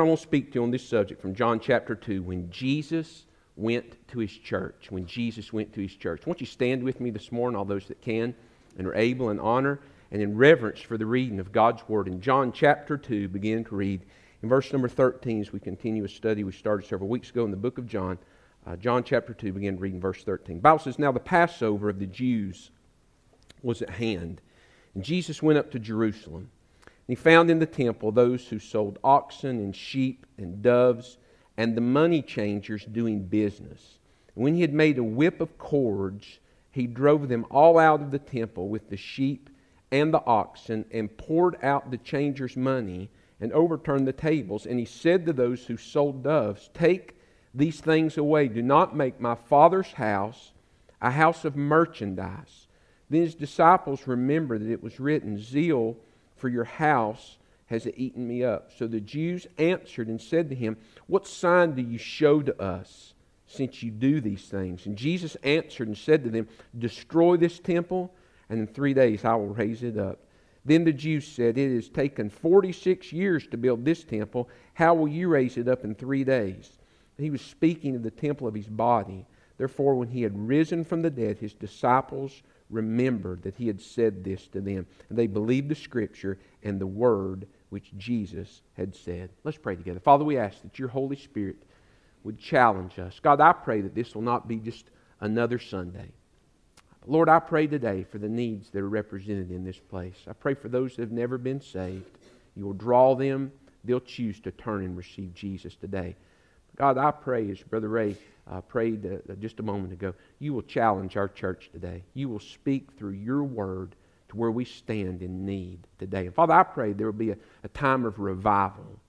I want to speak to you on this subject from John chapter 2 when Jesus went to his church. When Jesus went to his church. I want you stand with me this morning, all those that can and are able in honor and in reverence for the reading of God's Word. In John chapter 2, begin to read in verse number 13 as we continue a study we started several weeks ago in the book of John. Uh, John chapter 2, begin reading verse 13. The Bible says, Now the Passover of the Jews was at hand, and Jesus went up to Jerusalem. And he found in the temple those who sold oxen and sheep and doves and the money changers doing business. And when he had made a whip of cords, he drove them all out of the temple with the sheep and the oxen and poured out the changers' money and overturned the tables. And he said to those who sold doves, Take these things away. Do not make my father's house a house of merchandise. Then his disciples remembered that it was written, Zeal for your house has eaten me up. So the Jews answered and said to him, What sign do you show to us since you do these things? And Jesus answered and said to them, Destroy this temple, and in three days I will raise it up. Then the Jews said, It has taken 46 years to build this temple. How will you raise it up in three days? He was speaking of the temple of his body. Therefore, when he had risen from the dead, his disciples remembered that he had said this to them. And they believed the scripture and the word which Jesus had said. Let's pray together. Father, we ask that your Holy Spirit would challenge us. God, I pray that this will not be just another Sunday. Lord, I pray today for the needs that are represented in this place. I pray for those that have never been saved. You will draw them, they'll choose to turn and receive Jesus today. God, I pray, as Brother Ray uh, prayed uh, just a moment ago, you will challenge our church today. You will speak through your word to where we stand in need today. And Father, I pray there will be a, a time of revival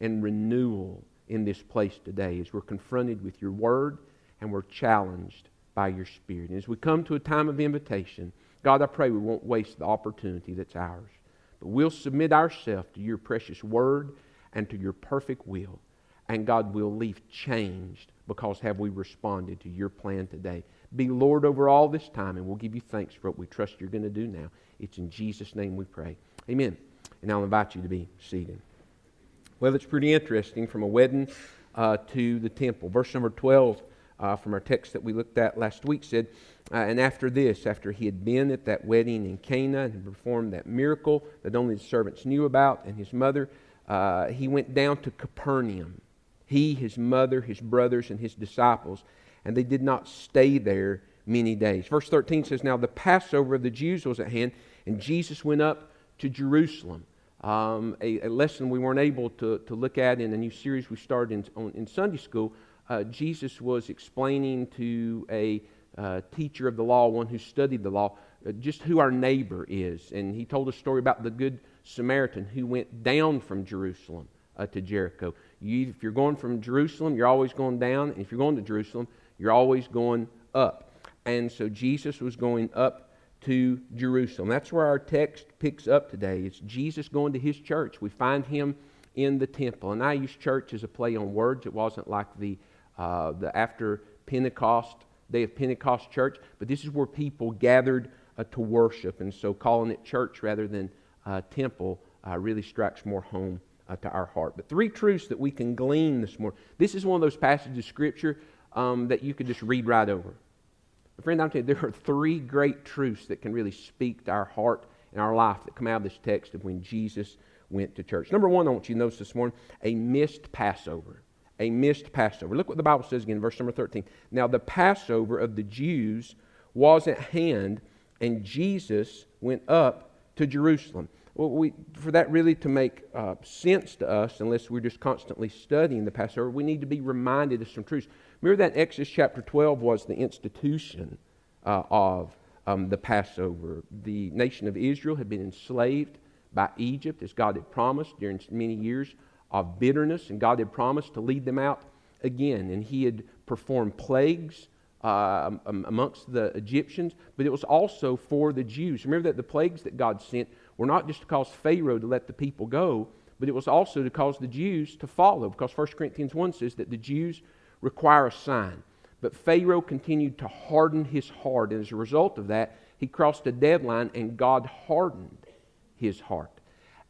and renewal in this place today as we're confronted with your word and we're challenged by your spirit. And as we come to a time of invitation, God, I pray we won't waste the opportunity that's ours, but we'll submit ourselves to your precious word and to your perfect will. And God will leave changed because have we responded to your plan today. Be Lord over all this time, and we'll give you thanks for what we trust you're going to do now. It's in Jesus' name we pray. Amen. And I'll invite you to be seated. Well, it's pretty interesting from a wedding uh, to the temple. Verse number 12 uh, from our text that we looked at last week said, uh, And after this, after he had been at that wedding in Cana and performed that miracle that only the servants knew about and his mother, uh, he went down to Capernaum. He, his mother, his brothers, and his disciples and they did not stay there many days. Verse 13 says, Now the Passover of the Jews was at hand, and Jesus went up to Jerusalem. Um, a, a, lesson we weren't able to, to look at in a new series we started in, on, in Sunday school. Uh, Jesus was explaining to a uh, teacher of the law, one who studied the law, uh, just who our neighbor is. And he told a story about the Good Samaritan who went down from Jerusalem uh, to Jericho. You, if you're going from Jerusalem, you're always going down. And if you're going to Jerusalem, you're always going up. And so Jesus was going up to Jerusalem. That's where our text picks up today. It's Jesus going to his church. We find him in the temple. And I use church as a play on words. It wasn't like the, uh, the after Pentecost, day of Pentecost church, but this is where people gathered uh, to worship. And so calling it church rather than uh, temple uh, really strikes more home uh, to our heart. But three truths that we can glean this morning. This is one of those passages of Scripture um, that you could just read right over. But friend, I'm telling you, there are three great truths that can really speak to our heart and our life that come out of this text of when Jesus went to church. Number one, I want you to notice this morning a missed Passover. A missed Passover. Look what the Bible says again, verse number 13. Now, the Passover of the Jews was at hand, and Jesus went up to Jerusalem. Well, we, for that really to make uh, sense to us, unless we're just constantly studying the Passover, we need to be reminded of some truths. Remember that Exodus chapter 12 was the institution uh, of um, the Passover. The nation of Israel had been enslaved by Egypt, as God had promised during many years of bitterness, and God had promised to lead them out again. And He had performed plagues uh, amongst the Egyptians, but it was also for the Jews. Remember that the plagues that God sent were not just to cause Pharaoh to let the people go, but it was also to cause the Jews to follow, because 1 Corinthians 1 says that the Jews require a sign. But Pharaoh continued to harden his heart, and as a result of that, he crossed a deadline and God hardened his heart.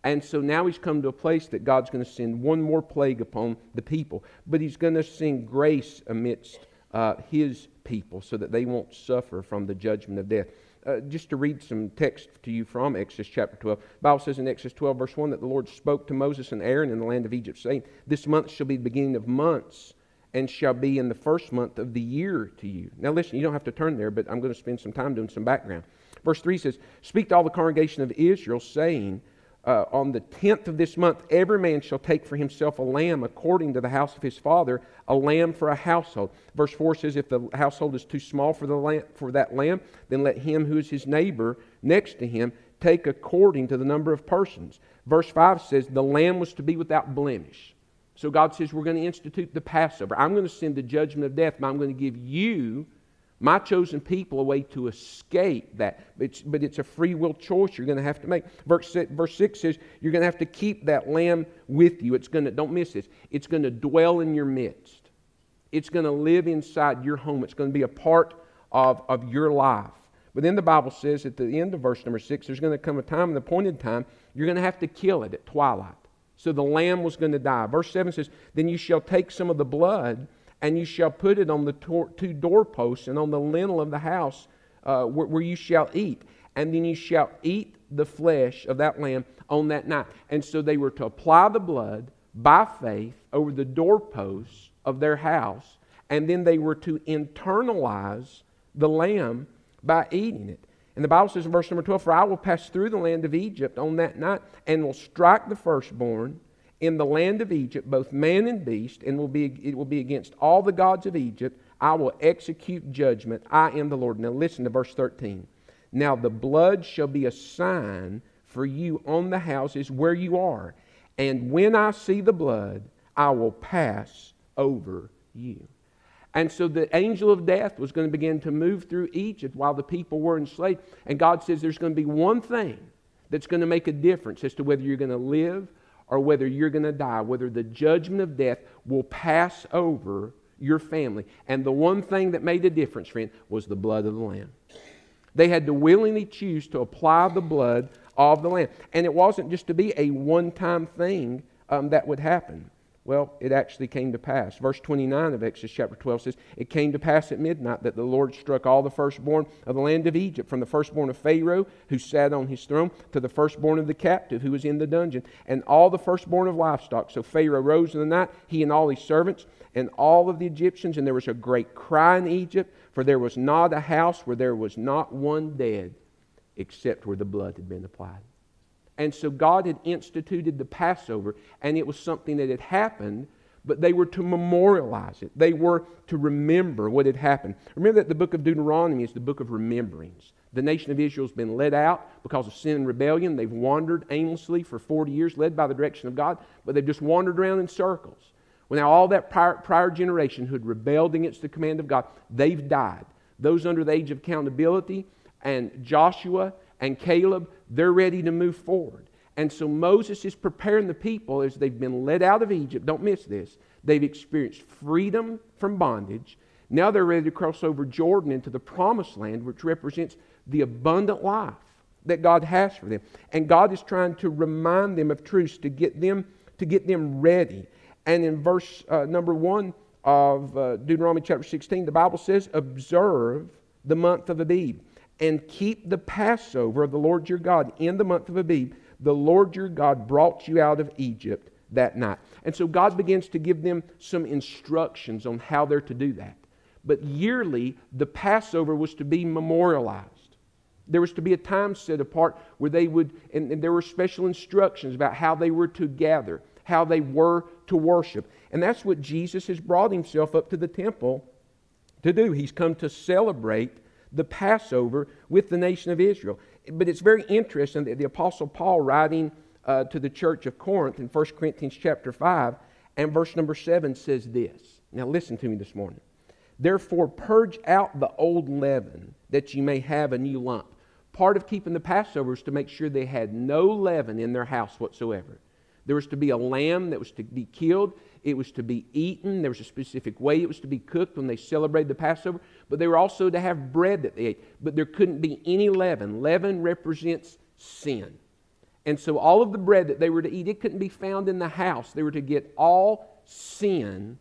And so now he's come to a place that God's going to send one more plague upon the people. But he's going to send grace amidst uh, his people so that they won't suffer from the judgment of death. Uh, just to read some text to you from Exodus chapter 12. The Bible says in Exodus 12, verse 1, that the Lord spoke to Moses and Aaron in the land of Egypt, saying, This month shall be the beginning of months and shall be in the first month of the year to you. Now, listen, you don't have to turn there, but I'm going to spend some time doing some background. Verse 3 says, Speak to all the congregation of Israel, saying, uh, On the tenth of this month, every man shall take for himself a lamb according to the house of his father, a lamb for a household. Verse 4 says, If the household is too small for, the lamb, for that lamb, then let him who is his neighbor next to him take according to the number of persons. Verse 5 says, The lamb was to be without blemish. So God says, We're going to institute the Passover. I'm going to send the judgment of death, but I'm going to give you, my chosen people, a way to escape that. It's, but it's a free will choice you're going to have to make. Verse 6, verse 6 says, You're going to have to keep that lamb with you. It's going to, don't miss this, it's going to dwell in your midst. It's going to live inside your home. It's going to be a part of, of your life. But then the Bible says at the end of verse number 6, there's going to come a time, an appointed time, you're going to have to kill it at twilight. So the lamb was going to die. Verse 7 says, Then you shall take some of the blood, and you shall put it on the two doorposts and on the lintel of the house uh, where, where you shall eat. And then you shall eat the flesh of that lamb on that night. And so they were to apply the blood by faith over the doorposts of their house, and then they were to internalize the lamb by eating it. And the Bible says in verse number 12, For I will pass through the land of Egypt on that night, and will strike the firstborn in the land of Egypt, both man and beast, and will be, it will be against all the gods of Egypt. I will execute judgment. I am the Lord. Now listen to verse 13. Now the blood shall be a sign for you on the houses where you are. And when I see the blood, I will pass over you. And so the angel of death was going to begin to move through Egypt while the people were enslaved. And God says there's going to be one thing that's going to make a difference as to whether you're going to live or whether you're going to die, whether the judgment of death will pass over your family. And the one thing that made a difference, friend, was the blood of the Lamb. They had to willingly choose to apply the blood of the Lamb. And it wasn't just to be a one time thing um, that would happen. Well, it actually came to pass. Verse 29 of Exodus chapter 12 says, It came to pass at midnight that the Lord struck all the firstborn of the land of Egypt, from the firstborn of Pharaoh, who sat on his throne, to the firstborn of the captive, who was in the dungeon, and all the firstborn of livestock. So Pharaoh rose in the night, he and all his servants, and all of the Egyptians, and there was a great cry in Egypt, for there was not a house where there was not one dead, except where the blood had been applied. And so God had instituted the Passover, and it was something that had happened, but they were to memorialize it. They were to remember what had happened. Remember that the book of Deuteronomy is the book of rememberings. The nation of Israel has been led out because of sin and rebellion. They've wandered aimlessly for 40 years, led by the direction of God, but they've just wandered around in circles. Well, now all that prior, prior generation who had rebelled against the command of God, they've died. Those under the age of accountability, and Joshua and Caleb, they're ready to move forward. And so Moses is preparing the people as they've been led out of Egypt. Don't miss this. They've experienced freedom from bondage. Now they're ready to cross over Jordan into the promised land, which represents the abundant life that God has for them. And God is trying to remind them of truths to get them to get them ready. And in verse uh, number one of uh, Deuteronomy chapter 16, the Bible says, Observe the month of Abib and keep the Passover of the Lord your God in the month of Abib. The Lord your God brought you out of Egypt that night. And so God begins to give them some instructions on how they're to do that. But yearly, the Passover was to be memorialized. There was to be a time set apart where they would, and, and there were special instructions about how they were to gather, how they were to worship. And that's what Jesus has brought himself up to the temple to do. He's come to celebrate the Passover with the nation of Israel. But it's very interesting that the Apostle Paul, writing uh, to the church of Corinth in 1 Corinthians chapter 5 and verse number 7, says this. Now, listen to me this morning. Therefore, purge out the old leaven, that you may have a new lump. Part of keeping the Passover is to make sure they had no leaven in their house whatsoever. There was to be a lamb that was to be killed. It was to be eaten. There was a specific way it was to be cooked when they celebrated the Passover. But they were also to have bread that they ate. But there couldn't be any leaven. Leaven represents sin. And so all of the bread that they were to eat, it couldn't be found in the house. They were to get all sin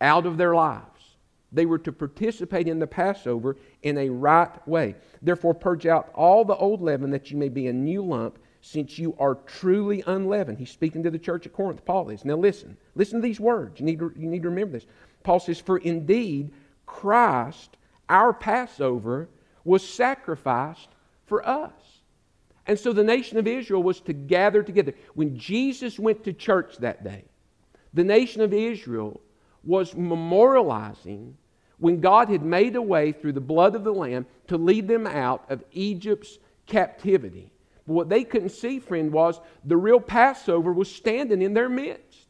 out of their lives. They were to participate in the Passover in a right way. Therefore, purge out all the old leaven that you may be a new lump, since you are truly unleavened. He's speaking to the church at Corinth. Paul is. Now, listen. Listen to these words. You need to, you need to remember this. Paul says, For indeed, Christ, our Passover, was sacrificed for us. And so the nation of Israel was to gather together. When Jesus went to church that day, the nation of Israel was memorializing when God had made a way through the blood of the Lamb to lead them out of Egypt's captivity. But what they couldn't see, friend, was the real Passover was standing in their midst.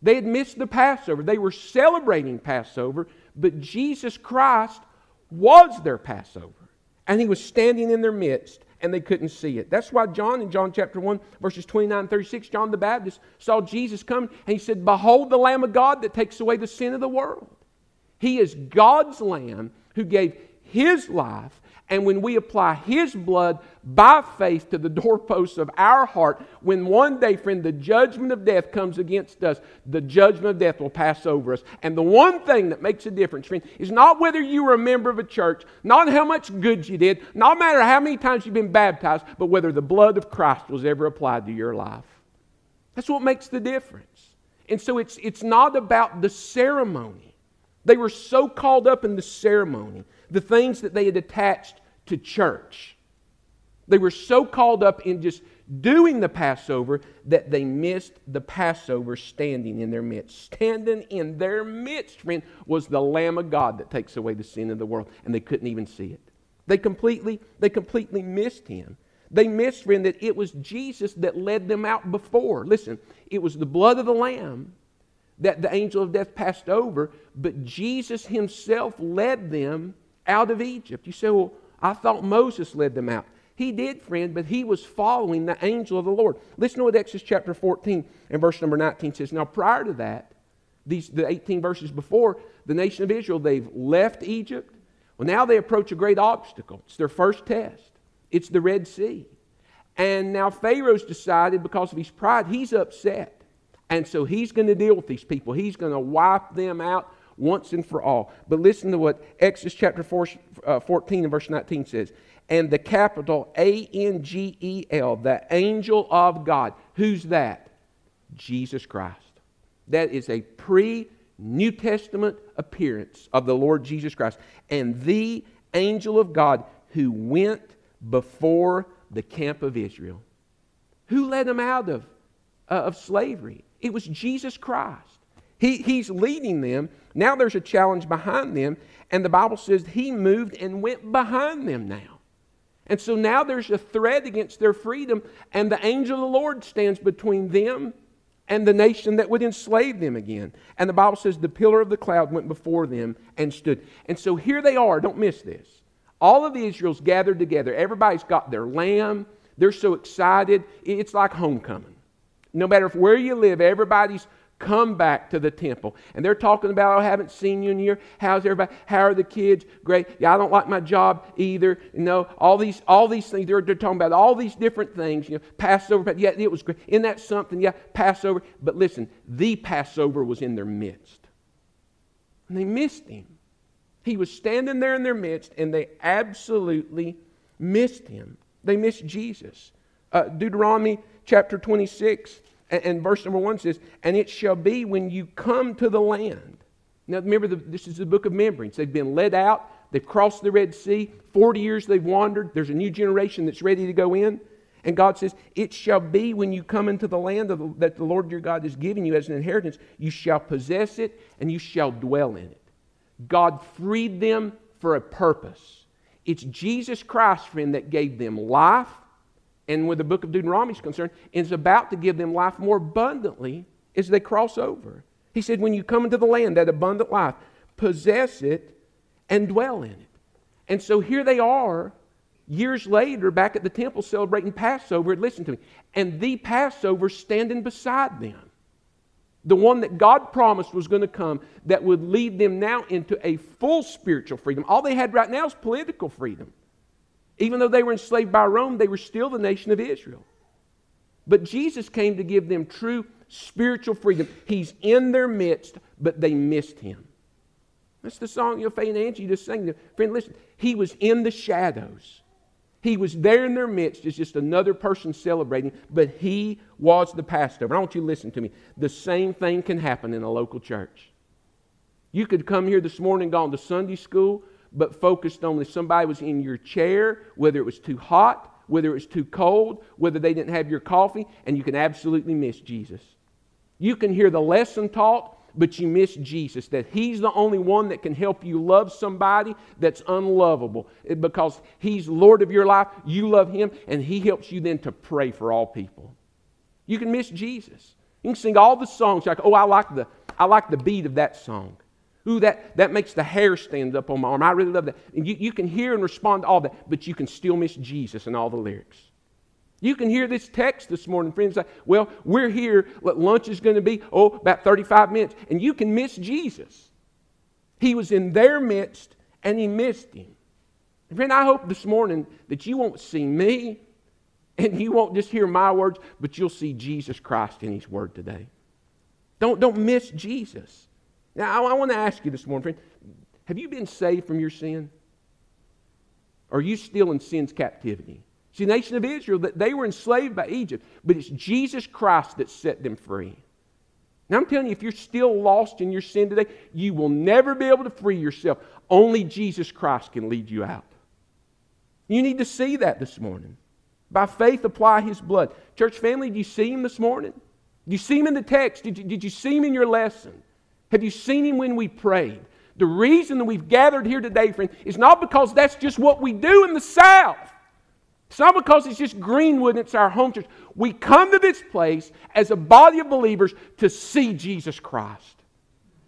They had missed the Passover. They were celebrating Passover, but Jesus Christ was their Passover. And he was standing in their midst and they couldn't see it. That's why John in John chapter 1, verses 29 and 36, John the Baptist saw Jesus come and he said, Behold the Lamb of God that takes away the sin of the world. He is God's Lamb who gave his life and when we apply His blood by faith to the doorposts of our heart, when one day, friend, the judgment of death comes against us, the judgment of death will pass over us. And the one thing that makes a difference, friend, is not whether you were a member of a church, not how much good you did, not matter how many times you've been baptized, but whether the blood of Christ was ever applied to your life. That's what makes the difference. And so it's, it's not about the ceremony. They were so called up in the ceremony the things that they had attached to church. They were so called up in just doing the Passover that they missed the Passover standing in their midst. Standing in their midst, friend, was the Lamb of God that takes away the sin of the world, and they couldn't even see it. They completely, they completely missed him. They missed, friend, that it was Jesus that led them out before. Listen, it was the blood of the Lamb that the angel of death passed over, but Jesus himself led them out of Egypt. You say, well, I thought Moses led them out. He did, friend, but he was following the angel of the Lord. Listen to what Exodus chapter 14 and verse number 19 says. Now, prior to that, these, the 18 verses before, the nation of Israel, they've left Egypt. Well, now they approach a great obstacle. It's their first test. It's the Red Sea. And now Pharaoh's decided because of his pride, he's upset. And so he's going to deal with these people. He's going to wipe them out once and for all. But listen to what Exodus chapter 4, uh, 14 and verse 19 says. And the capital A N G E L, the angel of God. Who's that? Jesus Christ. That is a pre New Testament appearance of the Lord Jesus Christ. And the angel of God who went before the camp of Israel. Who led them out of, uh, of slavery? It was Jesus Christ. He, he's leading them. Now there's a challenge behind them, and the Bible says he moved and went behind them now. And so now there's a threat against their freedom, and the angel of the Lord stands between them and the nation that would enslave them again. And the Bible says the pillar of the cloud went before them and stood. And so here they are, don't miss this. All of the Israel's gathered together. Everybody's got their lamb. They're so excited. It's like homecoming. No matter where you live, everybody's Come back to the temple. And they're talking about, oh, I haven't seen you in a year. How's everybody? How are the kids? Great. Yeah, I don't like my job either. You know, all these, all these things. They're, they're talking about all these different things. You know, Passover. Yeah, it was great. Isn't that something? Yeah, Passover. But listen, the Passover was in their midst. And they missed him. He was standing there in their midst, and they absolutely missed him. They missed Jesus. Uh, Deuteronomy chapter 26 and, and verse number one says, And it shall be when you come to the land. Now remember, the, this is the book of memories. They've been led out, they've crossed the Red Sea, 40 years they've wandered. There's a new generation that's ready to go in. And God says, It shall be when you come into the land the, that the Lord your God has given you as an inheritance, you shall possess it and you shall dwell in it. God freed them for a purpose. It's Jesus Christ, friend, that gave them life and where the book of Deuteronomy is concerned, is about to give them life more abundantly as they cross over. He said, When you come into the land, that abundant life, possess it and dwell in it. And so here they are, years later, back at the temple celebrating Passover. Listen to me. And the Passover standing beside them. The one that God promised was going to come that would lead them now into a full spiritual freedom. All they had right now is political freedom. Even though they were enslaved by Rome, they were still the nation of Israel. But Jesus came to give them true spiritual freedom. He's in their midst, but they missed him. That's the song you know, Faye and Angie just sang. Friend, listen, he was in the shadows. He was there in their midst as just another person celebrating, but he was the pastor. I want you to listen to me. The same thing can happen in a local church. You could come here this morning, gone to Sunday school, but focused on if somebody was in your chair, whether it was too hot, whether it was too cold, whether they didn't have your coffee, and you can absolutely miss Jesus. You can hear the lesson taught, but you miss Jesus, that He's the only one that can help you love somebody that's unlovable. Because He's Lord of your life, you love Him, and He helps you then to pray for all people. You can miss Jesus. You can sing all the songs like, oh, I like the, I like the beat of that song. Ooh, that, that makes the hair stand up on my arm. I really love that. And you, you can hear and respond to all that, but you can still miss Jesus and all the lyrics. You can hear this text this morning, friends. Like, well, we're here. Lunch is going to be? Oh, about 35 minutes. And you can miss Jesus. He was in their midst and he missed him. And friend, I hope this morning that you won't see me and you won't just hear my words, but you'll see Jesus Christ in his word today. Don't, don't miss Jesus. Now, I, I want to ask you this morning, friend have you been saved from your sin? Are you still in sin's captivity? See, the nation of Israel, they were enslaved by Egypt, but it's Jesus Christ that set them free. Now, I'm telling you, if you're still lost in your sin today, you will never be able to free yourself. Only Jesus Christ can lead you out. You need to see that this morning. By faith, apply His blood. Church family, do you see Him this morning? Do you see Him in the text? Did you, did you see Him in your lesson? Have you seen Him when we prayed? The reason that we've gathered here today, friend, is not because that's just what we do in the South. It's not because it's just Greenwood and it's our home church. We come to this place as a body of believers to see Jesus Christ,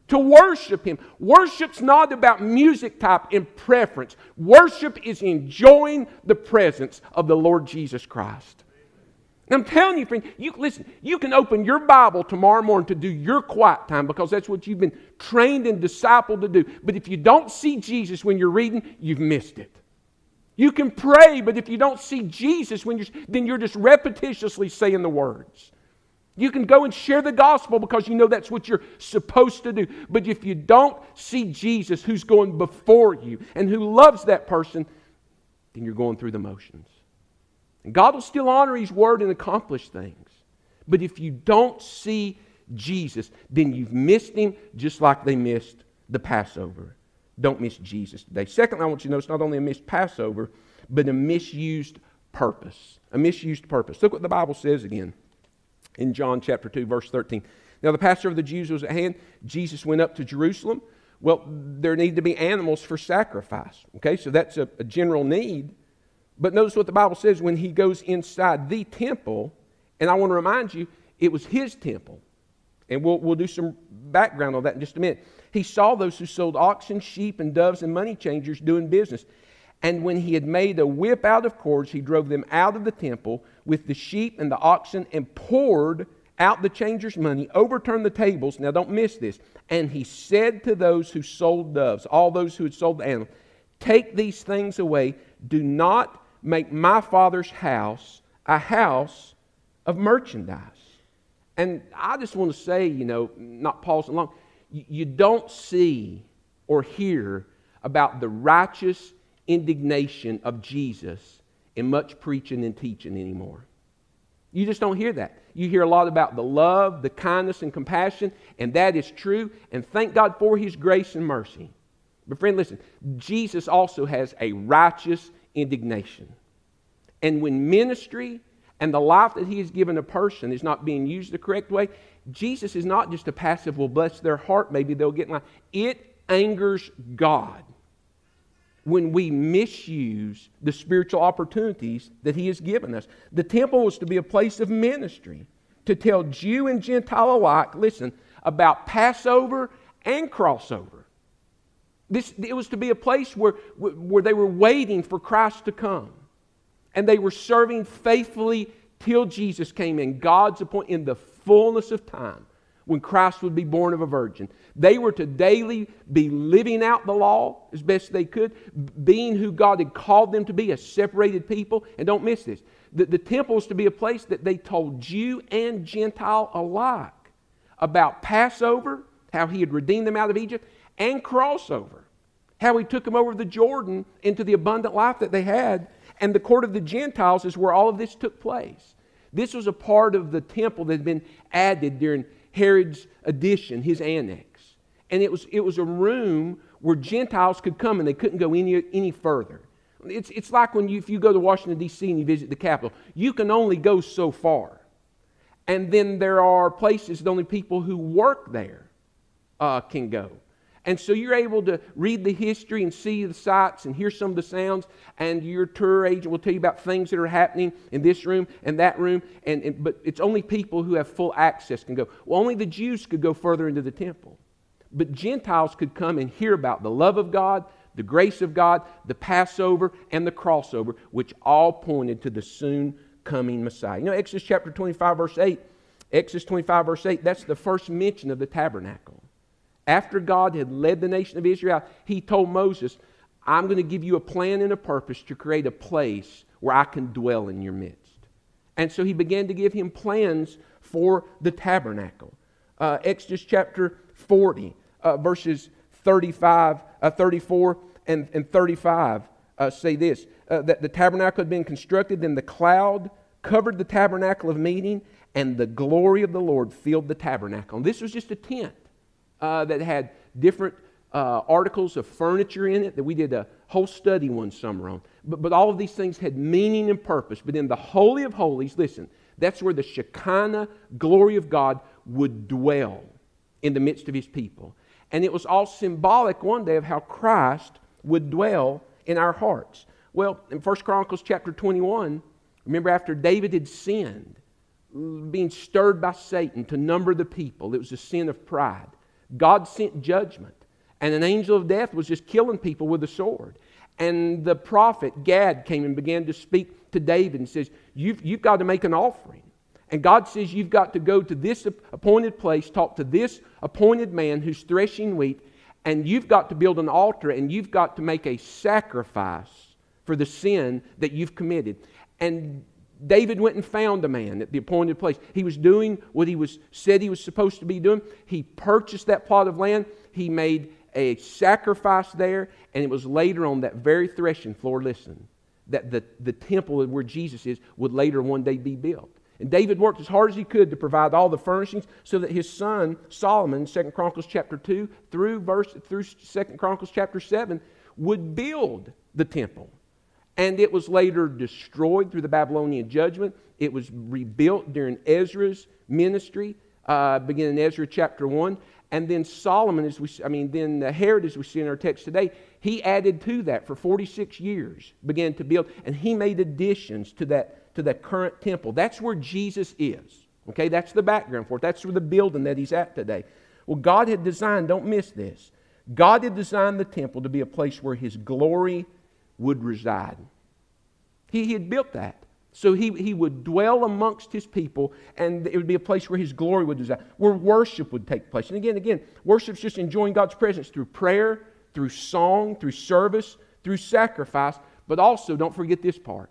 to worship Him. Worship's not about music type and preference, worship is enjoying the presence of the Lord Jesus Christ. I'm telling you, friend, you listen, you can open your Bible tomorrow morning to do your quiet time because that's what you've been trained and discipled to do. But if you don't see Jesus when you're reading, you've missed it. You can pray, but if you don't see Jesus, when you're, then you're just repetitiously saying the words. You can go and share the gospel because you know that's what you're supposed to do. But if you don't see Jesus who's going before you and who loves that person, then you're going through the motions. And God will still honor His word and accomplish things. But if you don't see Jesus, then you've missed Him just like they missed the Passover. Don't miss Jesus today. Secondly, I want you to notice not only a missed Passover, but a misused purpose. A misused purpose. Look what the Bible says again in John chapter 2, verse 13. Now, the Passover of the Jews was at hand. Jesus went up to Jerusalem. Well, there need to be animals for sacrifice. Okay, so that's a, a general need. But notice what the Bible says when he goes inside the temple. And I want to remind you, it was his temple. And we'll, we'll do some background on that in just a minute he saw those who sold oxen, sheep, and doves and money changers doing business. And when he had made a whip out of cords, he drove them out of the temple with the sheep and the oxen and poured out the changers' money, overturned the tables. Now, don't miss this. And he said to those who sold doves, all those who had sold the animal, Take these things away. Do not make my father's house a house of merchandise. And I just want to say, you know, not pausing long, you don't see or hear about the righteous indignation of Jesus in much preaching and teaching anymore. You just don't hear that. You hear a lot about the love, the kindness, and compassion, and that is true. And thank God for His grace and mercy. But, friend, listen, Jesus also has a righteous indignation. And when ministry and the life that He has given a person is not being used the correct way, Jesus is not just a passive, will bless their heart, maybe they'll get in line. It angers God when we misuse the spiritual opportunities that He has given us. The temple was to be a place of ministry, to tell Jew and Gentile alike, listen, about Passover and crossover. This, it was to be a place where, where they were waiting for Christ to come. And they were serving faithfully till Jesus came in God's appointment in the fullness of time when Christ would be born of a virgin. They were to daily be living out the law as best they could, being who God had called them to be, a separated people. And don't miss this that the temple was to be a place that they told Jew and Gentile alike about Passover, how he had redeemed them out of Egypt, and crossover, how he took them over the Jordan into the abundant life that they had. And the court of the Gentiles is where all of this took place. This was a part of the temple that had been added during Herod's addition, his annex. And it was, it was a room where Gentiles could come and they couldn't go any, any further. It's, it's like when you, if you go to Washington, D.C. and you visit the Capitol, you can only go so far. And then there are places that only people who work there uh, can go. And so you're able to read the history and see the sights and hear some of the sounds, and your tour agent will tell you about things that are happening in this room and that room. And, and, but it's only people who have full access can go. Well, only the Jews could go further into the temple. But Gentiles could come and hear about the love of God, the grace of God, the Passover, and the crossover, which all pointed to the soon coming Messiah. You know, Exodus chapter 25, verse 8, Exodus 25, verse 8, that's the first mention of the tabernacle. After God had led the nation of Israel, he told Moses, I'm going to give you a plan and a purpose to create a place where I can dwell in your midst. And so he began to give him plans for the tabernacle. Uh, Exodus chapter 40, uh, verses 35, uh, 34 and, and 35 uh, say this uh, that the tabernacle had been constructed, then the cloud covered the tabernacle of meeting, and the glory of the Lord filled the tabernacle. And this was just a tent uh, that had different uh, articles of furniture in it that we did a whole study one summer on. But, but all of these things had meaning and purpose. But in the Holy of Holies, listen, that's where the Shekinah glory of God would dwell in the midst of his people. And it was all symbolic one day of how Christ would dwell in our hearts. Well, in 1 Chronicles chapter 21, remember after David had sinned, being stirred by Satan to number the people, it was a sin of pride. God sent judgment, and an angel of death was just killing people with a sword. And the prophet Gad came and began to speak to David and says, You've, you've got to make an offering. And God says, You've got to go to this appointed place, talk to this appointed man who's threshing wheat, and you've got to build an altar and you've got to make a sacrifice for the sin that you've committed. And David went and found a man at the appointed place. He was doing what he was said he was supposed to be doing. He purchased that plot of land. He made a sacrifice there, and it was later on that very threshing floor, listen, that the, the temple where Jesus is would later one day be built. And David worked as hard as he could to provide all the furnishings so that his son Solomon, 2 Chronicles chapter 2 through verse through 2 Chronicles chapter 7, would build the temple and it was later destroyed through the Babylonian judgment. It was rebuilt during Ezra's ministry, uh, beginning in Ezra chapter 1. And then Solomon, as we, I mean, then Herod, as we see in our text today, he added to that for 46 years, began to build, and he made additions to that, to that current temple. That's where Jesus is. Okay, that's the background for it. That's where the building that he's at today. Well, God had designed, don't miss this, God had designed the temple to be a place where his glory would reside. He, he had built that. So he, he would dwell amongst his people, and it would be a place where his glory would reside, where worship would take place. And again, again, worship's just enjoying God's presence through prayer, through song, through service, through sacrifice. But also, don't forget this part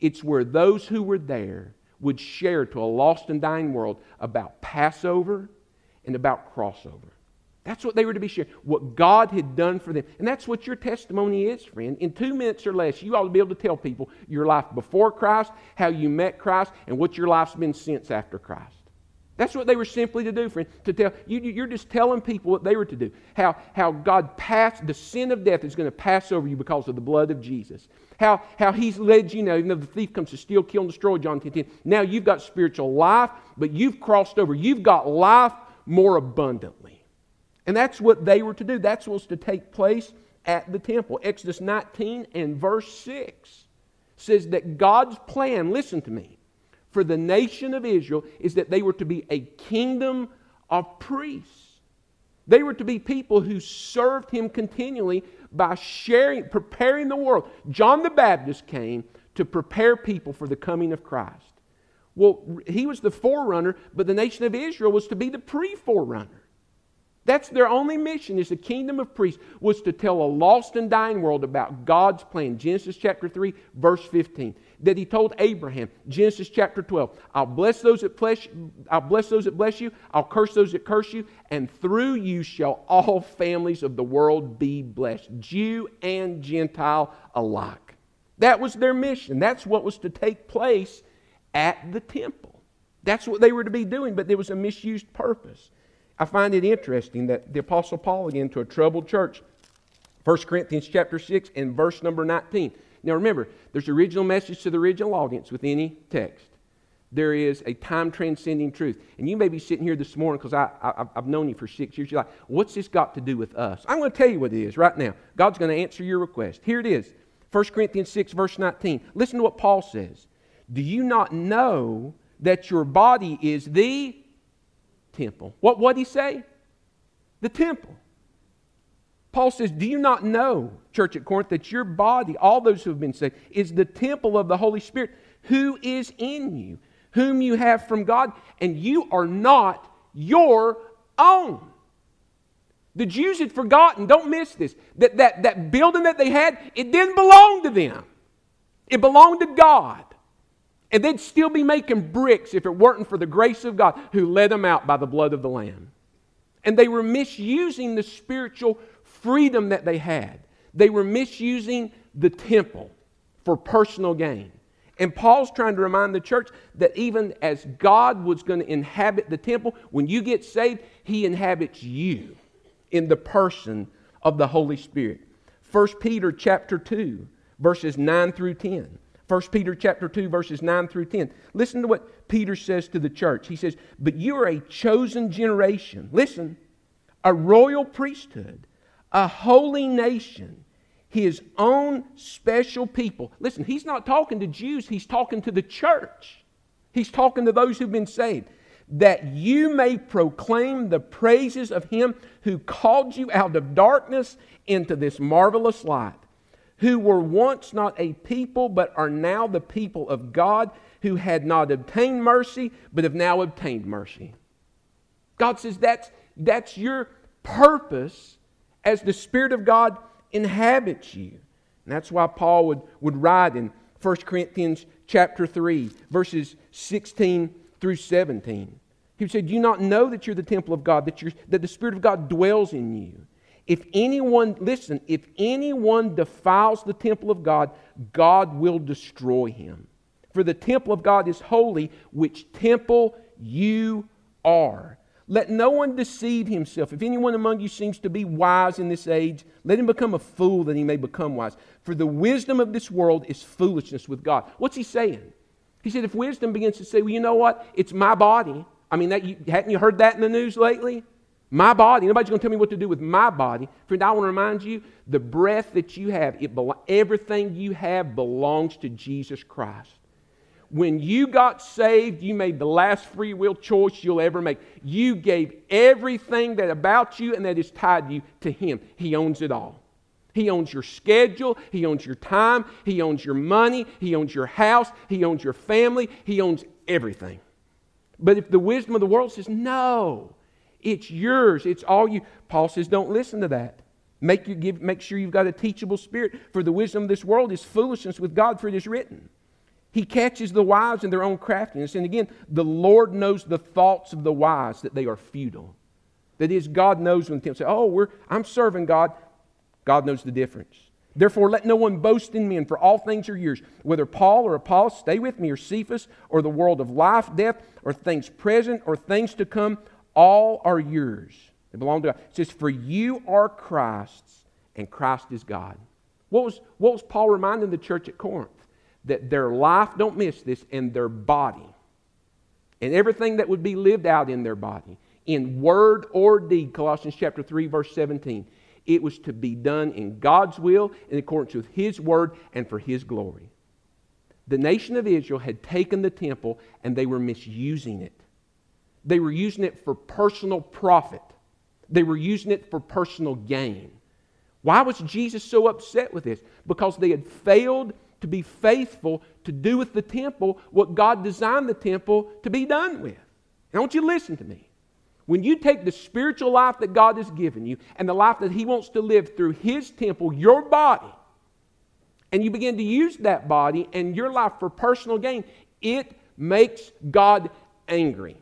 it's where those who were there would share to a lost and dying world about Passover and about crossover. That's what they were to be sharing, what God had done for them. And that's what your testimony is, friend. In two minutes or less, you ought to be able to tell people your life before Christ, how you met Christ, and what your life's been since after Christ. That's what they were simply to do, friend. To tell you, you're just telling people what they were to do. How, how God passed the sin of death is going to pass over you because of the blood of Jesus. How, how He's led you now, even though the thief comes to steal, kill, and destroy, John 10, 10. Now you've got spiritual life, but you've crossed over. You've got life more abundantly. And that's what they were to do. That's what's to take place at the temple. Exodus 19 and verse 6 says that God's plan, listen to me, for the nation of Israel is that they were to be a kingdom of priests. They were to be people who served him continually by sharing, preparing the world. John the Baptist came to prepare people for the coming of Christ. Well, he was the forerunner, but the nation of Israel was to be the pre forerunner. That's their only mission is the kingdom of priests was to tell a lost and dying world about God's plan. Genesis chapter 3, verse 15. that he told Abraham, Genesis chapter 12. I'll bless those that bless, I'll bless those that bless you, I'll curse those that curse you, and through you shall all families of the world be blessed, Jew and Gentile alike. That was their mission. That's what was to take place at the temple. That's what they were to be doing, but there was a misused purpose. I find it interesting that the Apostle Paul, again, to a troubled church, 1 Corinthians chapter 6 and verse number 19. Now remember, there's original message to the original audience with any text. There is a time transcending truth. And you may be sitting here this morning because I, I, have known you for six years. You're like, what's this got to do with us? I'm going to tell you what it is right now. God's going to answer your request. Here it is 1 Corinthians 6, verse 19. Listen to what Paul says. Do you not know that your body is the temple? What what he say? The temple. Paul says, Do you not know, church at Corinth, that your body, all those who have been saved, is the temple of the Holy Spirit who is in you, whom you have from God, and you are not your own. The Jews had forgotten, don't miss this, that, that that building that they had, it didn't belong to them. It belonged to God. And they'd still be making bricks if it weren't for the grace of God who led them out by the blood of the Lamb. And they were misusing the spiritual freedom that they had. They were misusing the temple for personal gain. And Paul's trying to remind the church that even as God was going to inhabit the temple, when you get saved, he inhabits you in the person of the Holy Spirit. 1 Peter chapter 2, verses 9 through 10. 1 Peter chapter 2 verses 9 through 10. Listen to what Peter says to the church. He says, "But you are a chosen generation. Listen, a royal priesthood, a holy nation, his own special people. Listen, he's not talking to Jews, he's talking to the church. He's talking to those who've been saved. That you may proclaim the praises of him who called you out of darkness into this marvelous light, who were once not a people, but are now the people of God, who had not obtained mercy, but have now obtained mercy. God says that's, that's your purpose as the Spirit of God inhabits you. And that's why Paul would, would write in 1 Corinthians chapter 3, verses 16 through 17. He said, Do you not know that you're the temple of God, that, you're, that the Spirit of God dwells in you? If anyone, listen, if anyone defiles the temple of God, God will destroy him. For the temple of God is holy, which temple you are. Let no one deceive himself. If anyone among you seems to be wise in this age, let him become a fool that he may become wise. For the wisdom of this world is foolishness with God. What's he saying? He said, if wisdom begins to say, well, you know what? It's my body. I mean, that, you, hadn't you heard that in the news lately? My body. Nobody's going to tell me what to do with my body. Friend, I want to remind you the breath that you have, it, everything you have belongs to Jesus Christ when you got saved, you made the last free will choice you'll ever make. You gave everything that about you and that is tied you to Him. He owns it all. He owns your schedule. He owns your time. He owns your money. He owns your house. He owns your family. He owns everything. But if the wisdom of the world says, no, it's yours, it's all you, Paul says, don't listen to that. Make, you give, make sure you've got a teachable spirit, for the wisdom of this world is foolishness with God, for it is written. He catches the wise in their own craftiness. And again, the Lord knows the thoughts of the wise that they are futile. That is, God knows when people say, Oh, we're, I'm serving God. God knows the difference. Therefore, let no one boast in men, for all things are yours. Whether Paul or Apollos, stay with me, or Cephas, or the world of life, death, or things present, or things to come, all are yours. They belong to God. It says, For you are Christ's, and Christ is God. What was, what was Paul reminding the church at Corinth? that their life, don't miss this, and their body, and everything that would be lived out in their body, in word or deed, Colossians chapter 3, verse 17, it was to be done in God's will, in accordance with His word, and for His glory. The nation of Israel had taken the temple and they were misusing it. They were using it for personal profit. They were using it for personal gain. Why was Jesus so upset with this? Because they had failed to be faithful to do with the temple what God designed the temple to be done with. And I want you to listen to me. When you take the spiritual life that God has given you and the life that He wants to live through His temple, your body, and you begin to use that body and your life for personal gain, it makes God angry.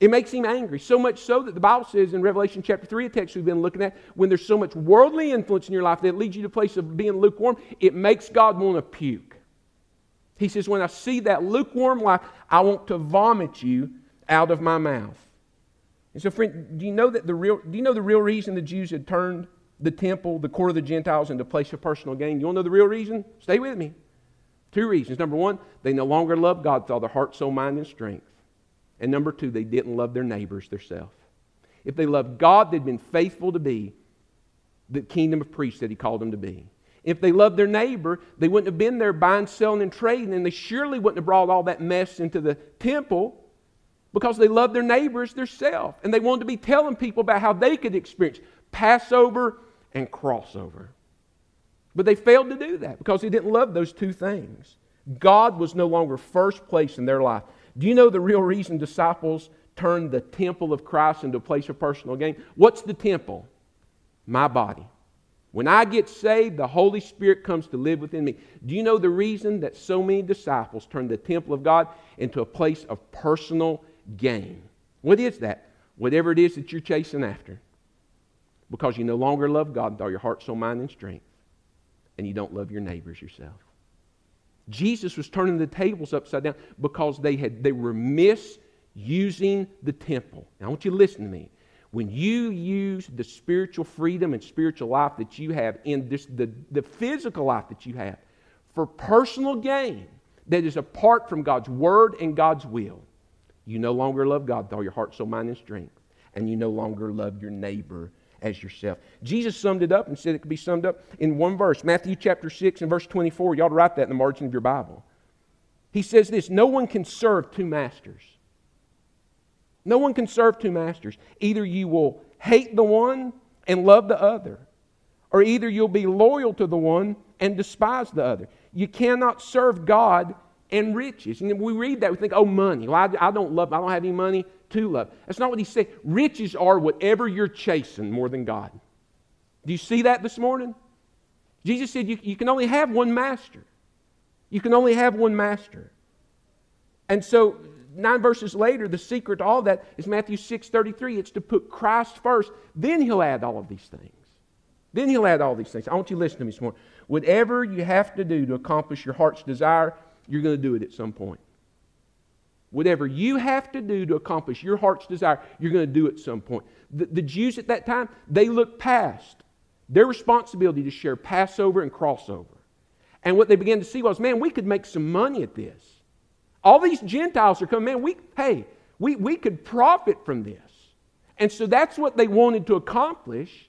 It makes him angry. So much so that the Bible says in Revelation chapter 3, a text we've been looking at, when there's so much worldly influence in your life that leads you to a place of being lukewarm, it makes God want to puke. He says, When I see that lukewarm life, I want to vomit you out of my mouth. And so, friend, do you know that the real do you know the real reason the Jews had turned the temple, the court of the Gentiles, into a place of personal gain? You want to know the real reason? Stay with me. Two reasons. Number one, they no longer loved God with all their heart, soul, mind, and strength. And number two, they didn't love their neighbors themselves. If they loved God, they'd been faithful to be the kingdom of priests that He called them to be. If they loved their neighbor, they wouldn't have been there buying, selling, and trading, and they surely wouldn't have brought all that mess into the temple because they loved their neighbors themselves. And they wanted to be telling people about how they could experience Passover and crossover. But they failed to do that because they didn't love those two things. God was no longer first place in their life. Do you know the real reason disciples turned the temple of Christ into a place of personal gain? What's the temple? My body. When I get saved, the Holy Spirit comes to live within me. Do you know the reason that so many disciples turned the temple of God into a place of personal gain? What is that? Whatever it is that you're chasing after. Because you no longer love God with all your heart, soul, mind, and strength. And you don't love your neighbors yourself. Jesus was turning the tables upside down because they, had, they were misusing the temple. Now, I want you to listen to me. When you use the spiritual freedom and spiritual life that you have in this, the, the physical life that you have for personal gain that is apart from God's word and God's will, you no longer love God with all your heart, soul, mind, and strength. And you no longer love your neighbor as yourself. Jesus summed it up and said it could be summed up in one verse Matthew chapter 6 and verse 24. You ought to write that in the margin of your Bible. He says this No one can serve two masters. No one can serve two masters. Either you will hate the one and love the other, or either you'll be loyal to the one and despise the other. You cannot serve God and riches. And we read that, we think, oh, money. Well, I, I don't love, I don't have any money to love. That's not what he's saying. Riches are whatever you're chasing more than God. Do you see that this morning? Jesus said you, you can only have one master. You can only have one master. And so nine verses later, the secret to all that is Matthew 6 33. It's to put Christ first, then he'll add all of these things. Then he'll add all these things. I want you to listen to me this morning. Whatever you have to do to accomplish your heart's desire, you're going to do it at some point. Whatever you have to do to accomplish your heart's desire, you're going to do at some point. The, the Jews at that time, they looked past their responsibility to share Passover and crossover. And what they began to see was, man, we could make some money at this. All these Gentiles are coming, man, we, hey, we, we could profit from this. And so that's what they wanted to accomplish.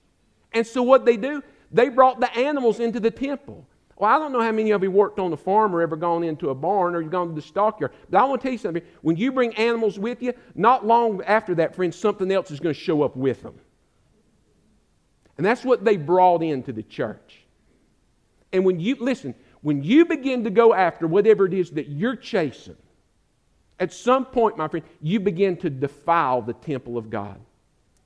And so what they do, they brought the animals into the temple. Well, I don't know how many of you worked on a farm or ever gone into a barn or you've gone to the stockyard. But I want to tell you something. When you bring animals with you, not long after that, friends, something else is going to show up with them. And that's what they brought into the church. And when you, listen, when you begin to go after whatever it is that you're chasing, at some point, my friend, you begin to defile the temple of God.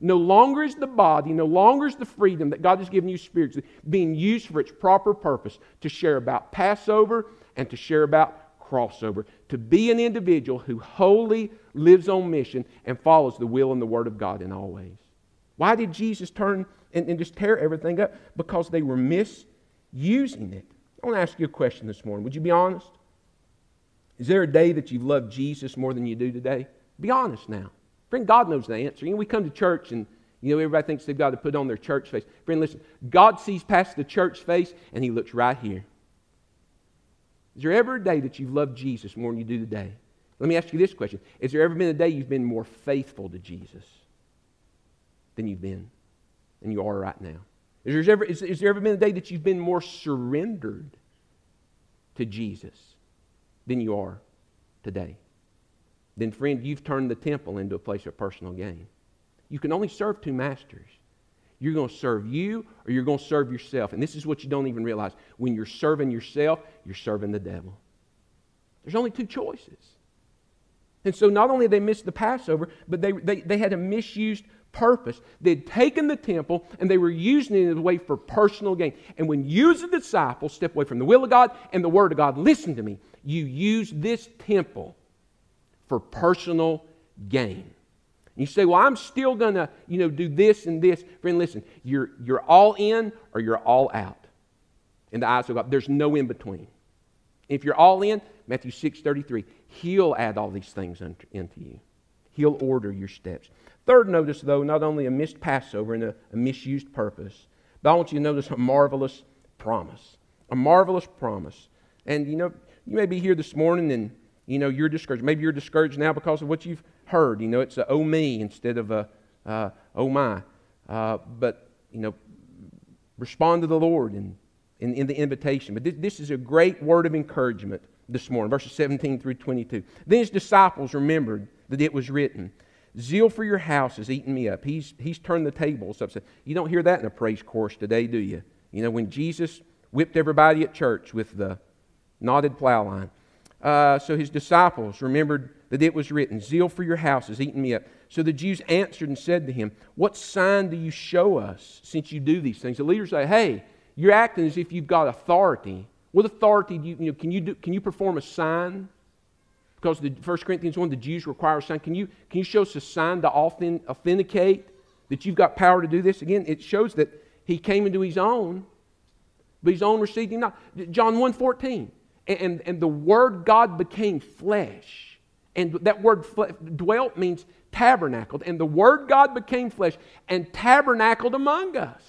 No longer is the body, no longer is the freedom that God has given you spiritually being used for its proper purpose to share about Passover and to share about crossover. To be an individual who wholly lives on mission and follows the will and the word of God in all ways. Why did Jesus turn and, and just tear everything up? Because they were misusing it. I want to ask you a question this morning. Would you be honest? Is there a day that you've loved Jesus more than you do today? Be honest now. Friend, God knows the answer. You know, we come to church and you know, everybody thinks they've got to put on their church face. Friend, listen, God sees past the church face and He looks right here. Is there ever a day that you've loved Jesus more than you do today? Let me ask you this question Has there ever been a day you've been more faithful to Jesus than you've been, than you are right now? Is there, ever, is, is there ever been a day that you've been more surrendered to Jesus than you are today? Then, friend, you've turned the temple into a place of personal gain. You can only serve two masters. You're going to serve you or you're going to serve yourself. And this is what you don't even realize. When you're serving yourself, you're serving the devil. There's only two choices. And so not only they missed the Passover, but they, they, they had a misused purpose. They'd taken the temple and they were using it as a way for personal gain. And when you as a disciple step away from the will of God and the Word of God, listen to me, you use this temple for personal gain. You say, well, I'm still going to, you know, do this and this. Friend, listen, you're, you're all in or you're all out. In the eyes of God, there's no in between. If you're all in, Matthew 6 33, He'll add all these things into you. He'll order your steps. Third, notice, though, not only a missed Passover and a, a misused purpose, but I want you to notice a marvelous promise. A marvelous promise. And, you know, you may be here this morning and, you know, you're discouraged. Maybe you're discouraged now because of what you've heard. You know, it's a oh me instead of a uh, oh my. Uh, but, you know, respond to the Lord in, in, in the invitation. But this, this is a great word of encouragement this morning, verses 17 through 22. Then his disciples remembered that it was written, Zeal for your house has eaten me up. He's, he's turned the tables. You don't hear that in a praise course today, do you? You know, when Jesus whipped everybody at church with the knotted plow line. Uh, so his disciples remembered that it was written, Zeal for your house has eaten me up. So the Jews answered and said to him, What sign do you show us since you do these things? The leaders say, Hey, you're acting as if you've got authority. What authority do you, you know, can you do, can you perform a sign? Because the 1 Corinthians 1, the Jews require a sign. Can you, can you show us a sign to authenticate that you've got power to do this? Again, it shows that he came into his own, but his own received him not. John 1 14. And, and, the Word God became flesh. And that word dwelt means tabernacled. And the Word God became flesh and tabernacled among us.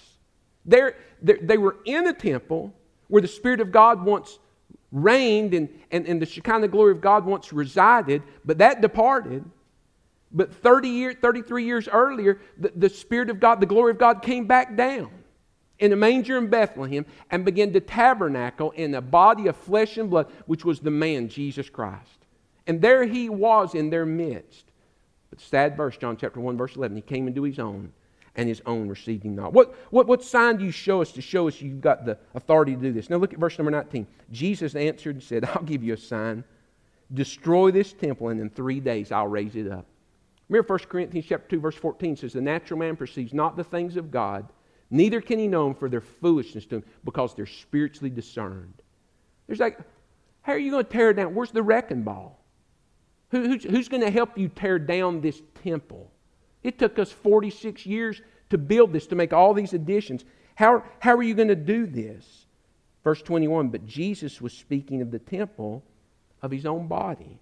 They're, they were in the temple where the Spirit of God once reigned and, and, and the Shekinah glory of God once resided, but that departed. But 30 year, 33 years earlier, the, the Spirit of God, the glory of God came back down in a manger in Bethlehem and began to tabernacle in a body of flesh and blood, which was the man, Jesus Christ. And there he was in their midst. But sad verse, John chapter 1, verse 11, he came into his own, and his own received him not. What, what, what sign do you show us to show us you've got the authority to do this? Now look at verse number 19. Jesus answered and said, I'll give you a sign. Destroy this temple, and in three days I'll raise it up. Remember 1 Corinthians chapter 2, verse 14 says, The natural man perceives not the things of God, neither can he know them for their foolishness to him, because they're spiritually discerned. There's like, how are you going to tear it down? Where's the wrecking ball? Who, who's, who's going to help you tear down this temple? It took us 46 years to build this, to make all these additions. How, how are you going to do this? Verse 21 But Jesus was speaking of the temple of his own body.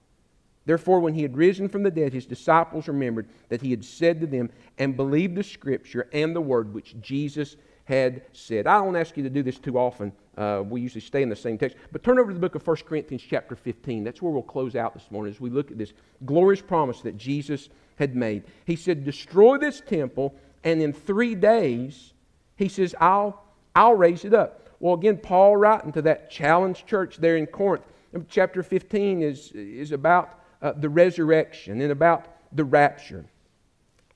Therefore, when he had risen from the dead, his disciples remembered that he had said to them and believed the scripture and the word which Jesus had said. I don't ask you to do this too often. Uh, we usually stay in the same text. But turn over to the book of 1 Corinthians, chapter 15. That's where we'll close out this morning as we look at this glorious promise that Jesus had made. He said, Destroy this temple, and in three days, he says, I'll, I'll raise it up. Well, again, Paul writing to that challenged church there in Corinth. Chapter 15 is, is about uh, the resurrection and about the rapture.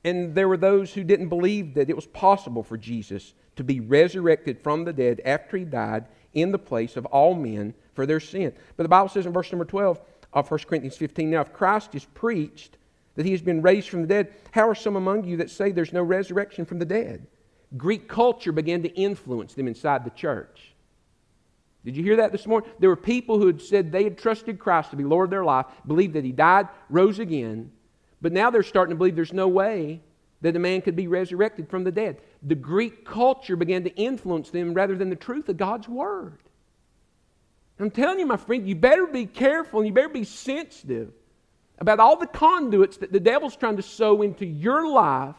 And there were those who didn't believe that it was possible for Jesus to be resurrected from the dead after he died in the place of all men for their sin. But the Bible says in verse number 12 of 1 Corinthians 15 Now, if Christ is preached that he has been raised from the dead, how are some among you that say there's no resurrection from the dead? Greek culture began to influence them inside the church. Did you hear that this morning? There were people who had said they had trusted Christ to be Lord of their life, believed that he died, rose again, but now they're starting to believe there's no way that a man could be resurrected from the dead. The Greek culture began to influence them rather than the truth of God's Word. I'm telling you, my friend, you better be careful and you better be sensitive about all the conduits that the devil's trying to sow into your life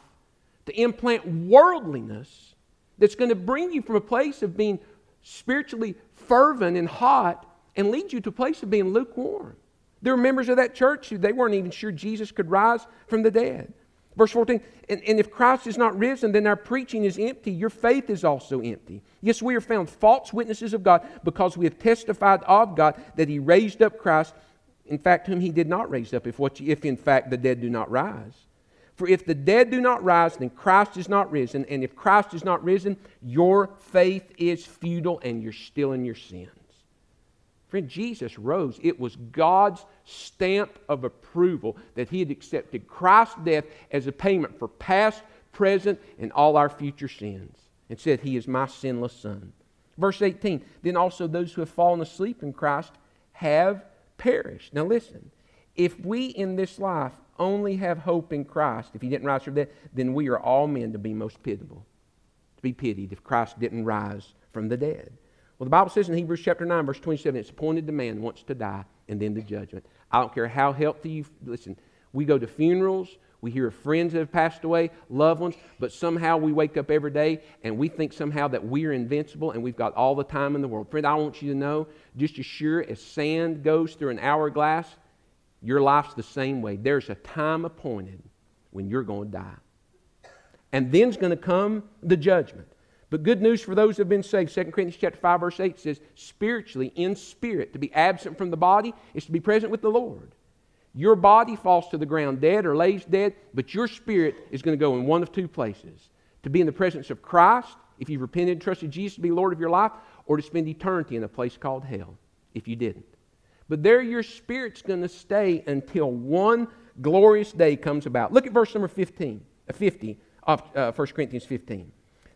to implant worldliness that's going to bring you from a place of being spiritually fervent and hot and lead you to a place of being lukewarm. There were members of that church who they weren't even sure Jesus could rise from the dead. Verse 14, and, and, if Christ is not risen, then our preaching is empty. Your faith is also empty. Yes, we are found false witnesses of God because we have testified of God that He raised up Christ, in fact, whom he did not raise up, if, what you, if in fact the dead do not rise. For if the dead do not rise, then Christ is not risen. And if Christ is not risen, your faith is futile and you're still in your sins. Friend, Jesus rose. It was God's stamp of approval that he had accepted Christ's death as a payment for past, present, and all our future sins, and said, He is my sinless Son. Verse 18 Then also those who have fallen asleep in Christ have perished. Now listen, if we in this life only have hope in Christ, if he didn't rise from the dead, then we are all men to be most pitiable, to be pitied if Christ didn't rise from the dead. Well, the Bible says in Hebrews chapter 9, verse 27, it's appointed to man once to die and then the judgment. I don't care how healthy you listen. We go to funerals, we hear of friends that have passed away, loved ones, but somehow we wake up every day and we think somehow that we're invincible and we've got all the time in the world. Friend, I want you to know, just as sure as sand goes through an hourglass, your life's the same way. There's a time appointed when you're going to die. And then's going to come the judgment. But good news for those who have been saved. 2 Corinthians chapter 5, verse 8 says, spiritually, in spirit, to be absent from the body is to be present with the Lord. Your body falls to the ground dead or lays dead, but your spirit is going to go in one of two places. To be in the presence of Christ, if you've repented and trusted Jesus to be Lord of your life, or to spend eternity in a place called hell, if you didn't. But there your spirit's going to stay until one glorious day comes about. Look at verse number 15, uh, 50 of uh, 1 Corinthians 15.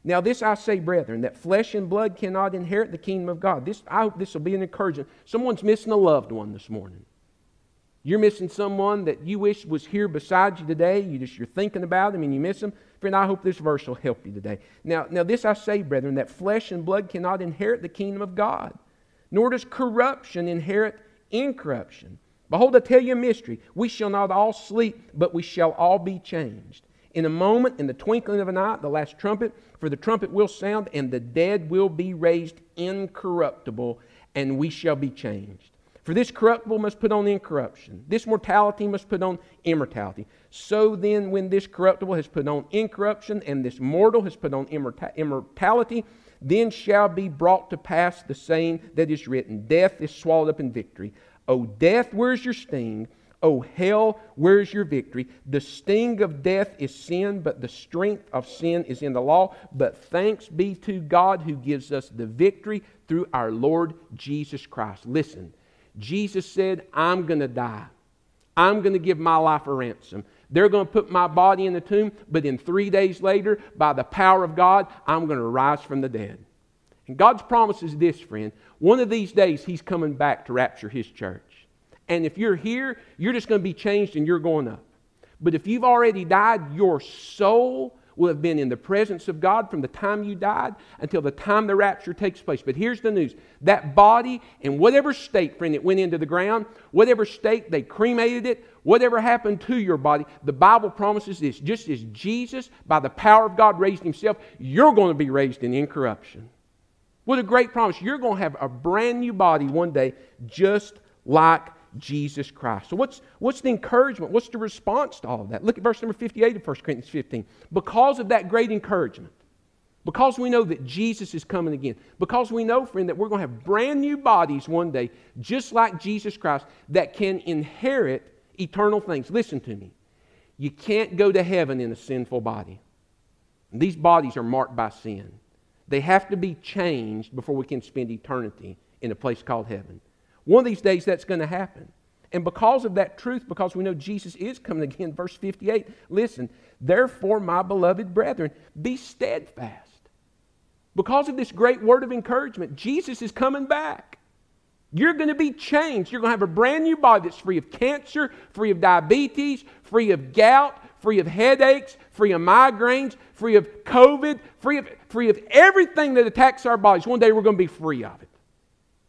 Now, this I say, brethren, that flesh and blood cannot inherit the kingdom of God. This, I hope this will be an encouragement. Someone's missing a loved one this morning. You're missing someone that you wish was here beside you today. You just you're thinking about them and you miss them. Friend, I hope this verse will help you today. Now, now this I say, brethren, that flesh and blood cannot inherit the kingdom of God, nor does corruption inherit incorruption. Behold, I tell you a mystery. We shall not all sleep, but we shall all be changed. In a moment, in the twinkling of an eye, the last trumpet, for the trumpet will sound, and the dead will be raised incorruptible, and we shall be changed. For this corruptible must put on incorruption, this mortality must put on immortality. So then, when this corruptible has put on incorruption, and this mortal has put on immortality, then shall be brought to pass the saying that is written Death is swallowed up in victory. O death, where's your sting? O hell, where's your victory? The sting of death is sin, but the strength of sin is in the law. But thanks be to God who gives us the victory through our Lord Jesus Christ. Listen, Jesus said, I'm going to die. I'm going to give my life a ransom. They're going to put my body in the tomb, but in three days later, by the power of God, I'm going to rise from the dead. And God's promise is this, friend. One of these days, He's coming back to rapture His church. And if you're here, you're just going to be changed and you're going up. But if you've already died, your soul will have been in the presence of God from the time you died until the time the rapture takes place. But here's the news that body, in whatever state, friend, it went into the ground, whatever state they cremated it, whatever happened to your body, the Bible promises this just as Jesus, by the power of God, raised himself, you're going to be raised in incorruption. What a great promise. You're going to have a brand new body one day, just like Jesus Christ. So, what's, what's the encouragement? What's the response to all of that? Look at verse number 58 of 1 Corinthians 15. Because of that great encouragement, because we know that Jesus is coming again, because we know, friend, that we're going to have brand new bodies one day, just like Jesus Christ, that can inherit eternal things. Listen to me. You can't go to heaven in a sinful body. These bodies are marked by sin. They have to be changed before we can spend eternity in a place called heaven. One of these days that's going to happen. And because of that truth, because we know Jesus is coming again, verse 58, listen, therefore, my beloved brethren, be steadfast. Because of this great word of encouragement, Jesus is coming back. You're going to be changed. You're going to have a brand new body that's free of cancer, free of diabetes, free of gout, free of headaches, free of migraines, free of COVID, free of, free of everything that attacks our bodies. One day we're going to be free of it.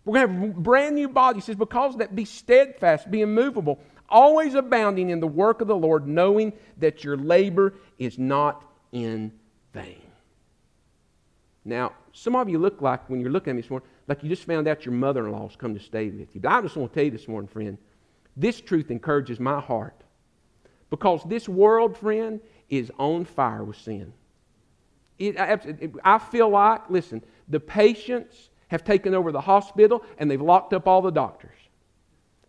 We're going to have brand new body. He says, because that, be steadfast, be immovable, always abounding in the work of the Lord, knowing that your labor is not in vain. Now, some of you look like, when you're looking at me this morning, like you just found out your mother in law's come to stay with you. But I just want to tell you this morning, friend, this truth encourages my heart. Because this world, friend, is on fire with sin. It, I feel like, listen, the patience have taken over the hospital and they've locked up all the doctors.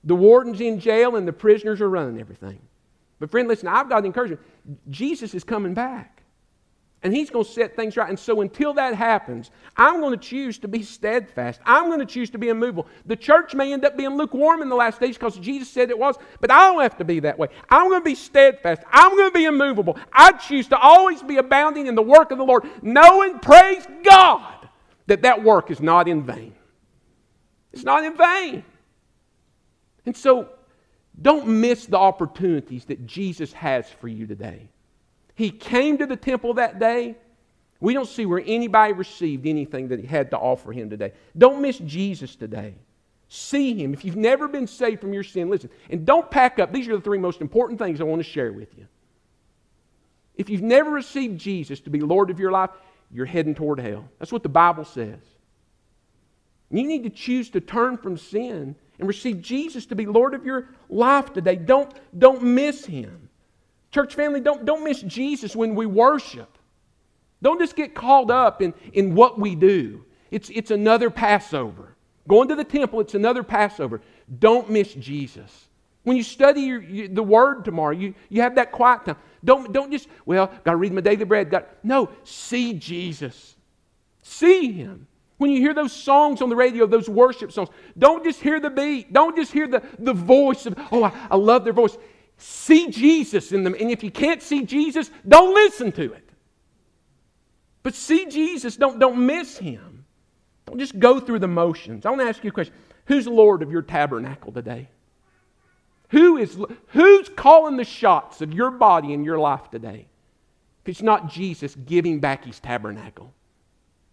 The warden's in jail and the prisoners are running everything. But, friend, listen, I've got encouragement. Jesus is coming back. and He's going to set things right. And so until that happens, I'm going to choose to be steadfast. I'm going to choose to be immovable. The church may end up being lukewarm in the last days because Jesus said it was, but I don't have to be that way. I'm going to be steadfast. I'm going to be immovable. I choose to always be abounding in the work of the Lord, knowing, praise God, that that work is not in vain. It's not in vain. And so don't miss the opportunities that Jesus has for you today. He came to the temple that day. We don't see where anybody received anything that he had to offer him today. Don't miss Jesus today. See him. If you've never been saved from your sin, listen. And don't pack up. These are the three most important things I want to share with you. If you've never received Jesus to be Lord of your life, you're heading toward hell. That's what the Bible says. You need to choose to turn from sin and receive Jesus to be Lord of your life today. Don't, don't miss him. Church family, don't, don't miss Jesus when we worship. Don't just get caught up in, in what we do. It's, it's another Passover. Going to the temple, it's another Passover. Don't miss Jesus. When you study your, your, the Word tomorrow, you, you have that quiet time. Don't, don't just, well, got to read my daily bread. Got, no, see Jesus. See Him. When you hear those songs on the radio, those worship songs, don't just hear the beat. Don't just hear the, the voice of, oh, I, I love their voice. See Jesus in them. And if you can't see Jesus, don't listen to it. But see Jesus, don't, don't miss him. Don't just go through the motions. I want to ask you a question. Who's Lord of your tabernacle today? Who is, who's calling the shots of your body and your life today? If it's not Jesus giving back his tabernacle.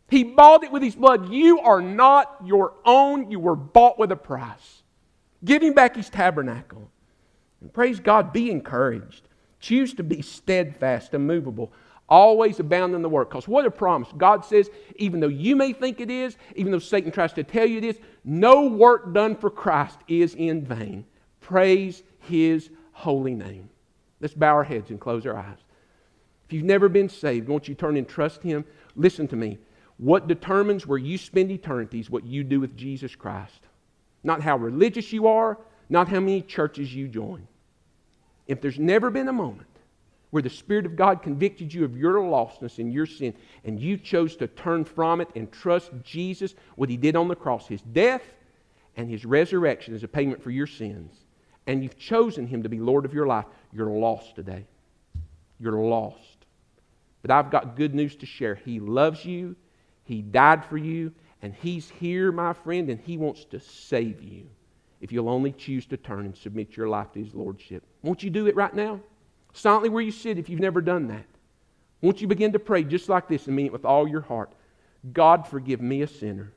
He bought it with his blood. You are not your own. You were bought with a price. Giving back his tabernacle. And praise God, be encouraged. Choose to be steadfast, immovable, always abound in the work. Because what a promise. God says, even though you may think it is, even though Satan tries to tell you it is, no work done for Christ is in vain. Praise his holy name. Let's bow our heads and close our eyes. If you've never been saved, won't you turn and trust him? Listen to me. What determines where you spend eternity is what you do with Jesus Christ. Not how religious you are, not how many churches you join if there's never been a moment where the Spirit of God convicted you of your lostness and your sin, and you chose to turn from it and trust Jesus, what He did on the cross, His death and His resurrection as a payment for your sins, and you've chosen Him to be Lord of your life, you're lost today. You're lost. But I've got good news to share. He loves you, He died for you, and He's here, my friend, and He wants to save you if you'll only choose to turn and submit your life to His Lordship. Won't you do it right now? Silently where you sit if you've never done that. Won't you begin to pray just like this and mean it with all your heart? God, forgive me a sinner.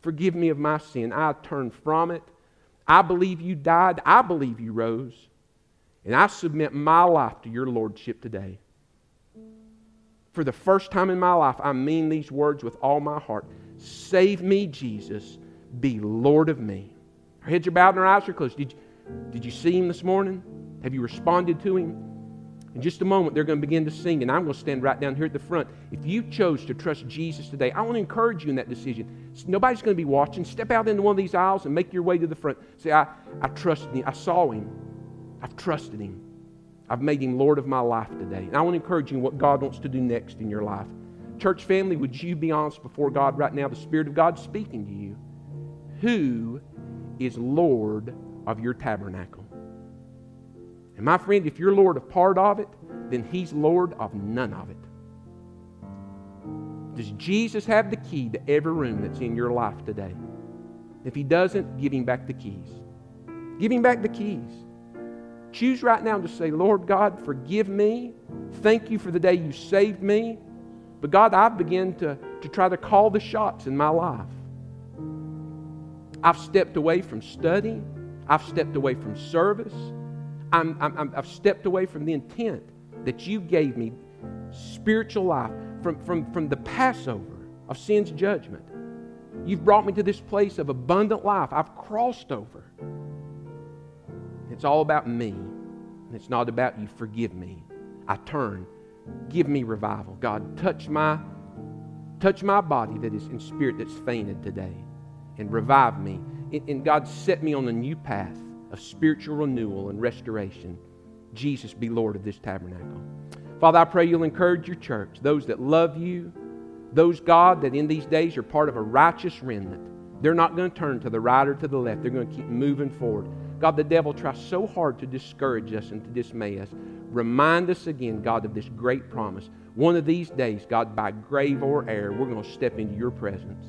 Forgive me of my sin. I turn from it. I believe you died. I believe you rose. And I submit my life to your Lordship today. For the first time in my life, I mean these words with all my heart. Save me, Jesus. Be Lord of me. Our heads are bowed and our eyes are closed. Did you, did you see him this morning? Have you responded to him? In just a moment, they're going to begin to sing, and I'm going to stand right down here at the front. If you chose to trust Jesus today, I want to encourage you in that decision. Nobody's going to be watching. Step out into one of these aisles and make your way to the front. Say, I, I trust him. I saw him. I've trusted him. I've made him Lord of my life today. And I want to encourage you in what God wants to do next in your life. Church family, would you be honest before God right now? The Spirit of God speaking to you. Who is Lord of your tabernacle. And my friend, if you're Lord of part of it, then He's Lord of none of it. Does Jesus have the key to every room that's in your life today? If He doesn't, give Him back the keys. Give Him back the keys. Choose right now to say, Lord God, forgive me. Thank you for the day you saved me. But God, I've begun to, to try to call the shots in my life. I've stepped away from study. I've stepped away from service. I'm, I'm, I've stepped away from the intent that you gave me spiritual life from, from, from the Passover of sin's judgment. You've brought me to this place of abundant life. I've crossed over. It's all about me. It's not about you. Forgive me. I turn. Give me revival. God, touch my touch my body that is in spirit that's fainted today and revive me. And God set me on a new path of spiritual renewal and restoration. Jesus be Lord of this tabernacle. Father, I pray you'll encourage your church, those that love you, those, God, that in these days are part of a righteous remnant. They're not going to turn to the right or to the left. They're going to keep moving forward. God, the devil tries so hard to discourage us and to dismay us. Remind us again, God, of this great promise. One of these days, God, by grave or air, we're going to step into your presence.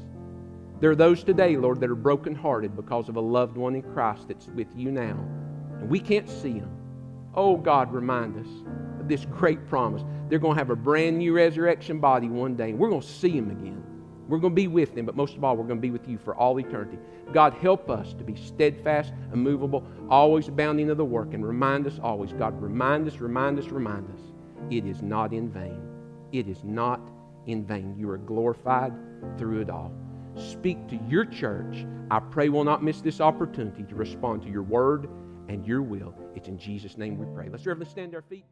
There are those today, Lord, that are brokenhearted because of a loved one in Christ that's with you now. And we can't see them. Oh, God, remind us of this great promise. They're going to have a brand new resurrection body one day, and we're going to see them again. We're going to be with them, but most of all, we're going to be with you for all eternity. God, help us to be steadfast, immovable, always abounding of the work, and remind us always, God, remind us, remind us, remind us, it is not in vain. It is not in vain. You are glorified through it all. Speak to your church. I pray we'll not miss this opportunity to respond to your word and your will. It's in Jesus' name we pray. Let's everyone stand to our feet.